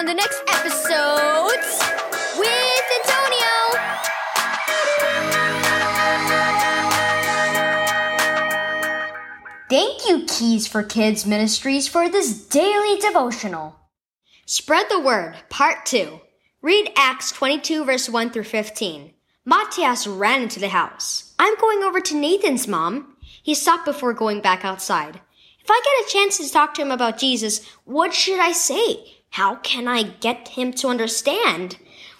on the next episode with Antonio. Thank you, Keys for Kids Ministries, for this daily devotional. Spread the word, part 2. Read Acts 22, verse 1 through 15. Matthias ran into the house. I'm going over to Nathan's mom. He stopped before going back outside. If I get a chance to talk to him about Jesus, what should I say? How can I get him to understand?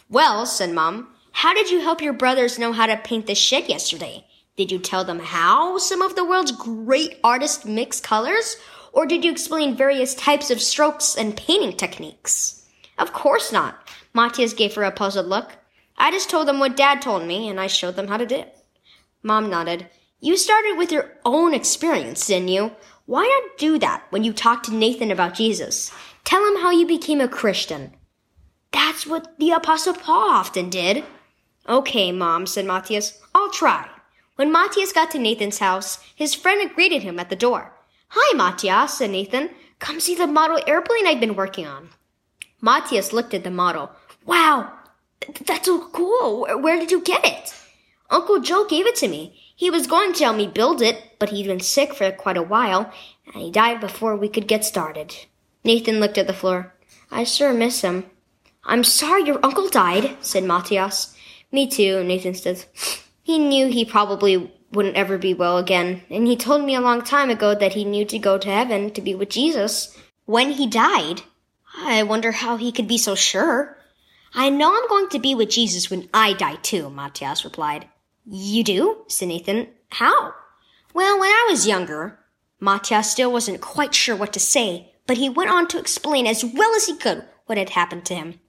Well, said Mom, how did you help your brothers know how to paint the shed yesterday? Did you tell them how some of the world's great artists mix colors? Or did you explain various types of strokes and painting techniques? Of course not. Matthias gave her a puzzled look. I just told them what Dad told me, and I showed them how to do it. Mom nodded. You started with your own experience, didn't you? Why not do that when you talk to Nathan about Jesus? Tell him how you became a Christian. That's what the Apostle Paul often did. Okay, Mom, said Matthias. I'll try. When Matthias got to Nathan's house, his friend greeted him at the door. Hi, Matthias, said Nathan. Come see the model airplane I've been working on. Matthias looked at the model. Wow, that's so cool. Where did you get it? Uncle Joe gave it to me. He was going to help me build it, but he'd been sick for quite a while, and he died before we could get started. Nathan looked at the floor. I sure miss him. I'm sorry your uncle died, said Matthias. Me too, Nathan said. He knew he probably wouldn't ever be well again, and he told me a long time ago that he knew to go to heaven to be with Jesus. When he died, I wonder how he could be so sure. I know I'm going to be with Jesus when I die too, Matthias replied. You do? said Nathan. How? Well, when I was younger, Matthias still wasn't quite sure what to say, but he went on to explain as well as he could what had happened to him.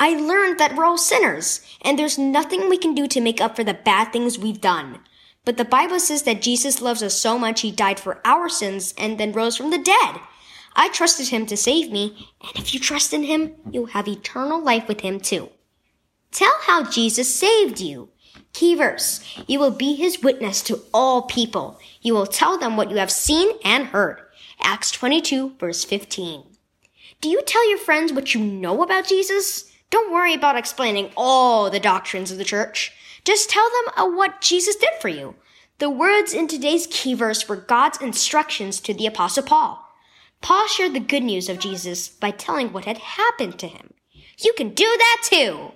I learned that we're all sinners, and there's nothing we can do to make up for the bad things we've done. But the Bible says that Jesus loves us so much he died for our sins and then rose from the dead. I trusted him to save me, and if you trust in him, you'll have eternal life with him too. Tell how Jesus saved you. Key verse. You will be his witness to all people. You will tell them what you have seen and heard. Acts 22 verse 15. Do you tell your friends what you know about Jesus? Don't worry about explaining all the doctrines of the church. Just tell them uh, what Jesus did for you. The words in today's key verse were God's instructions to the apostle Paul. Paul shared the good news of Jesus by telling what had happened to him. You can do that too!